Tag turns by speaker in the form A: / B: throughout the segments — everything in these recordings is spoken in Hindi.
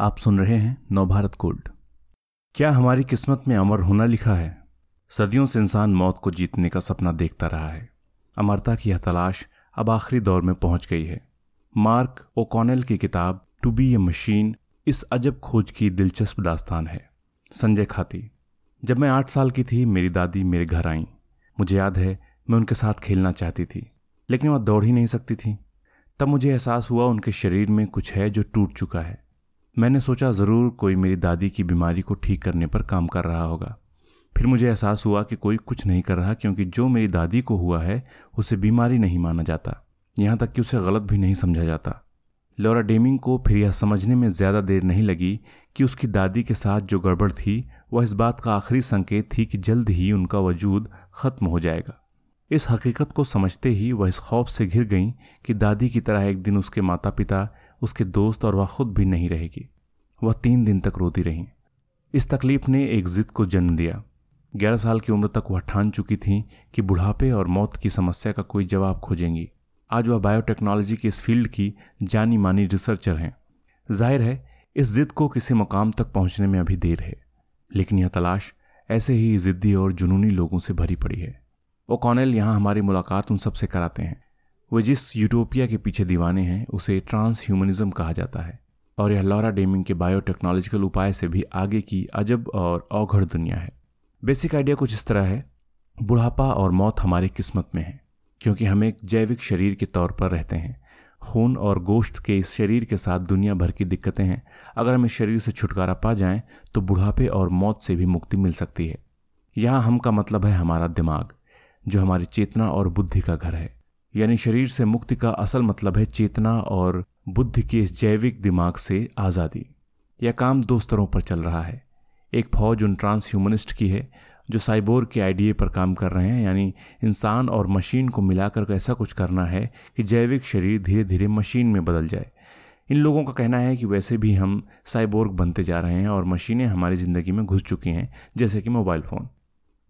A: आप सुन रहे हैं नवभारत गोल्ड क्या हमारी किस्मत में अमर होना लिखा है? सदियों से इंसान मौत को जीतने का सपना देखता रहा है। अमरता की यह तलाश अब आखिरी दौर में पहुँच गई है। मार्क ओकॉनेल की किताब, टू बी ए मशीन, इस अजब खोज की दिलचस्प दास्तान है। संजय खाती, जब मैं आठ साल की थी, मेरी दादी मेरे घर आई। मुझे याद है, मैं उनके साथ खेलना चाहती थी, लेकिन वह दौड़ ही नहीं सकती थी। तब मुझे एहसास हुआ, उनके शरीर में कुछ है जो टूट चुका है। मैंने सोचा ज़रूर कोई मेरी दादी की बीमारी को ठीक करने पर काम कर रहा होगा। फिर मुझे एहसास हुआ कि कोई कुछ नहीं कर रहा क्योंकि जो मेरी दादी को हुआ है, उसे बीमारी नहीं माना जाता। यहाँ तक कि उसे गलत भी नहीं समझा जाता। लॉरा डेमिंग को फिर यह समझने में ज़्यादा देर नहीं लगी कि उसकी दादी के साथ जो गड़बड़ थी, वह इस बात का आखिरी संकेत थी कि जल्द ही उनका वजूद ख़त्म हो जाएगा। इस हकीकत को समझते ही वह इस खौफ से घिर गई कि दादी की तरह एक दिन उसके माता पिता उसके दोस्त और वह खुद भी नहीं रहेगी। वह तीन दिन तक रोती रही। इस तकलीफ़ ने एक जिद को जन्म दिया। ग्यारह साल की उम्र तक वह ठान चुकी थी कि बुढ़ापे और मौत की समस्या का कोई जवाब खोजेंगी। आज वह बायोटेक्नोलॉजी के इस फ़ील्ड की जानी मानी रिसर्चर हैं। ज़ाहिर है, इस जिद को किसी मुकाम तक पहुँचने में अभी देर है। लेकिन यह तलाश ऐसे ही जिद्दी और जुनूनी लोगों से भरी पड़ी है। वो कॉनेल यहाँ हमारी मुलाकात उन सबसे कराते हैं। वे जिस यूटोपिया के पीछे दीवाने हैं, उसे ट्रांस ह्यूमनिज्म कहा जाता है। और यह लॉरा डेमिंग के बायोटेक्नोलॉजिकल उपाय से भी आगे की अजब और अवघड़ दुनिया है। बेसिक आइडिया कुछ इस तरह है। बुढ़ापा और मौत हमारी किस्मत में है, क्योंकि हम एक जैविक शरीर के तौर पर रहते हैं। खून और गोश्त के इस शरीर के साथ दुनिया भर की दिक्कतें हैं। अगर हम इस शरीर से छुटकारा पा जाएँ तो बुढ़ापे और मौत से भी मुक्ति मिल सकती है। यहाँ हम का मतलब है हमारा दिमाग, जो हमारी चेतना और बुद्धि का घर है। यानी शरीर से मुक्ति का असल मतलब है चेतना और बुद्धि के इस जैविक दिमाग से आज़ादी। यह काम दो स्तरों पर चल रहा है। एक फौज उन ट्रांस ह्यूमनिस्ट की है, जो साइबोर के आइडिया पर काम कर रहे हैं, यानी इंसान और मशीन को मिलाकर ऐसा कुछ करना है कि जैविक शरीर धीरे धीरे मशीन में बदल जाए। इन लोगों का कहना है कि वैसे भी हम साइबोर्ग बनते जा रहे हैं और मशीनें हमारी ज़िंदगी में घुस चुकी हैं, जैसे कि मोबाइल फ़ोन।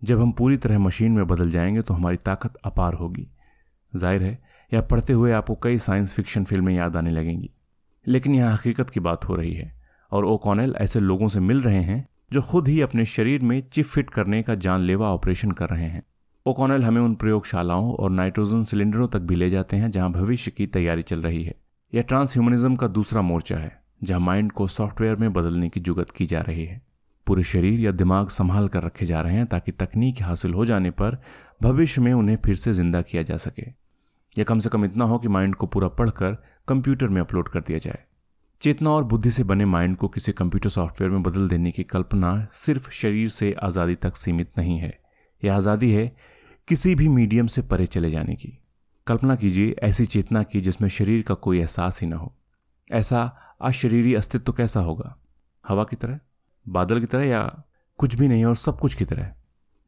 A: जब हम पूरी तरह मशीन में बदल जाएँगे तो हमारी ताकत अपार होगी। ज़ाहिर है, यह पढ़ते हुए आपको कई साइंस फिक्शन फ़िल्में याद आने लगेंगी। लेकिन यह हकीकत की बात हो रही है, और ओ कॉनेल ऐसे लोगों से मिल रहे हैं, जो खुद ही अपने शरीर में चिप फिट करने का जानलेवा ऑपरेशन कर रहे हैं। ओकॉनल हमें उन प्रयोगशालाओं और नाइट्रोजन सिलेंडरों तक भी ले जाते हैं, जहाँ भविष्य की तैयारी चल रही है। यह ट्रांसह्यूमनिज्म का दूसरा मोर्चा है, जहाँ माइंड को सॉफ्टवेयर में बदलने की जुगत की जा रही है। पूरे शरीर या दिमाग संभाल कर रखे जा रहे हैं ताकि तकनीक हासिल हो जाने पर भविष्य में उन्हें फिर से ज़िंदा किया जा सके। या कम से कम इतना हो कि माइंड को पूरा पढ़कर कंप्यूटर में अपलोड कर दिया जाए। चेतना और बुद्धि से बने माइंड को किसी कंप्यूटर सॉफ्टवेयर में बदल देने की कल्पना सिर्फ़ शरीर से आज़ादी तक सीमित नहीं है। यह आज़ादी है किसी भी मीडियम से परे चले जाने की। कल्पना कीजिए ऐसी चेतना की जिसमें शरीर का कोई एहसास ही ना हो। ऐसा अशरीरी अस्तित्व कैसा होगा? हवा की तरह? बादल की तरह या कुछ भी नहीं और सब कुछ की तरह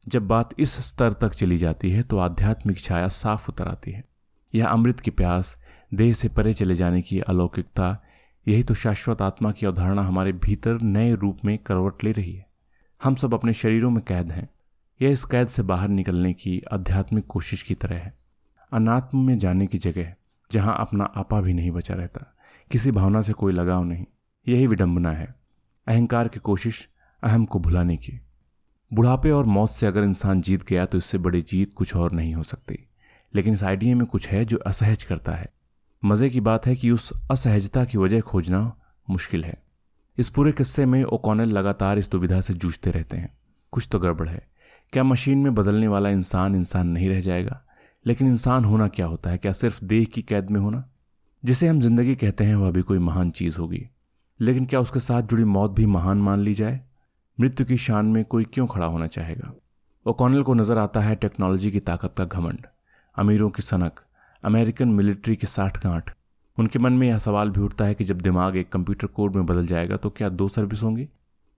A: जब बात इस स्तर तक चली जाती है तो आध्यात्मिक छाया साफ़ उतर आती है। यह अमृत की प्यास, देह से परे चले जाने की अलौकिकता, यही तो शाश्वत आत्मा की अवधारणा हमारे भीतर नए रूप में करवट ले रही है। हम सब अपने शरीरों में कैद हैं। यह इस कैद से बाहर निकलने की आध्यात्मिक कोशिश की तरह है। अनात्म में जाने की जगह जहाँ अपना आपा भी नहीं बचा रहता। किसी भावना से कोई लगाव नहीं। यही विडंबना है। अहंकार की कोशिश अहम को भुलाने की। बुढ़ापे और मौत से अगर इंसान जीत गया तो इससे बड़ी जीत कुछ और नहीं हो सकती। लेकिन इस आइडिया में कुछ है जो असहज करता है। मज़े की बात है कि उस असहजता की वजह खोजना मुश्किल है। इस पूरे किस्से में ओकॉनल लगातार इस दुविधा से जूझते रहते हैं। कुछ तो गड़बड़ है। क्या मशीन में बदलने वाला इंसान इंसान नहीं रह जाएगा? लेकिन इंसान होना क्या होता है? क्या सिर्फ़ देह की कैद में होना? जिसे हम ज़िंदगी कहते हैं, वह भी कोई महान चीज़ होगी। लेकिन क्या उसके साथ जुड़ी मौत भी महान मान ली जाए? मृत्यु की शान में कोई क्यों खड़ा होना चाहेगा? ओकॉनल को नज़र आता है टेक्नोलॉजी की ताकत का घमंड। अमीरों की सनक, अमेरिकन मिलिट्री की साठ गांठ उनके मन में यह सवाल भी उठता है कि जब दिमाग एक कंप्यूटर कोड में बदल जाएगा तो क्या दो सर्विस होंगी?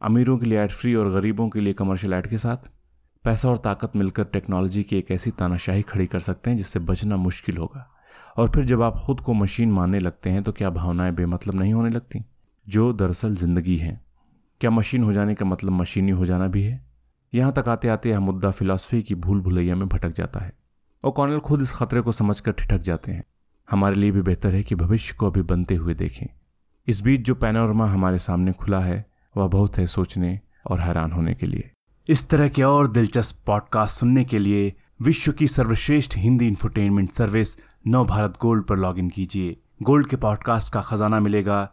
A: अमीरों के लिए एड फ्री और गरीबों के लिए कमर्शियल एड के साथ? पैसा और ताकत मिलकर टेक्नोलॉजी की एक ऐसी तानाशाही खड़ी कर सकते हैं जिससे बचना मुश्किल होगा। और फिर जब आप खुद को मशीन मानने लगते हैं तो क्या भावनाएँ बेमतलब नहीं होने लगती? जो दरअसल ज़िंदगी है। क्या मशीन हो जाने का मतलब मशीनी हो जाना भी है? यहाँ तक आते आते यह मुद्दा फिलॉसफी की भूल भुलैया में भटक जाता है कॉर्नल खुद इस खतरे को समझकर ठिठक जाते हैं। हमारे लिए भी बेहतर है कि भविष्य को अभी बनते हुए देखें। इस बीच जो पैनोरमा हमारे सामने खुला है, वह बहुत है सोचने और हैरान होने के लिए। इस तरह के और दिलचस्प पॉडकास्ट सुनने के लिए विश्व की सर्वश्रेष्ठ Hindi infotainment service Nav Bharat Gold पर लॉगिन कीजिए। गोल्ड के पॉडकास्ट का खजाना मिलेगा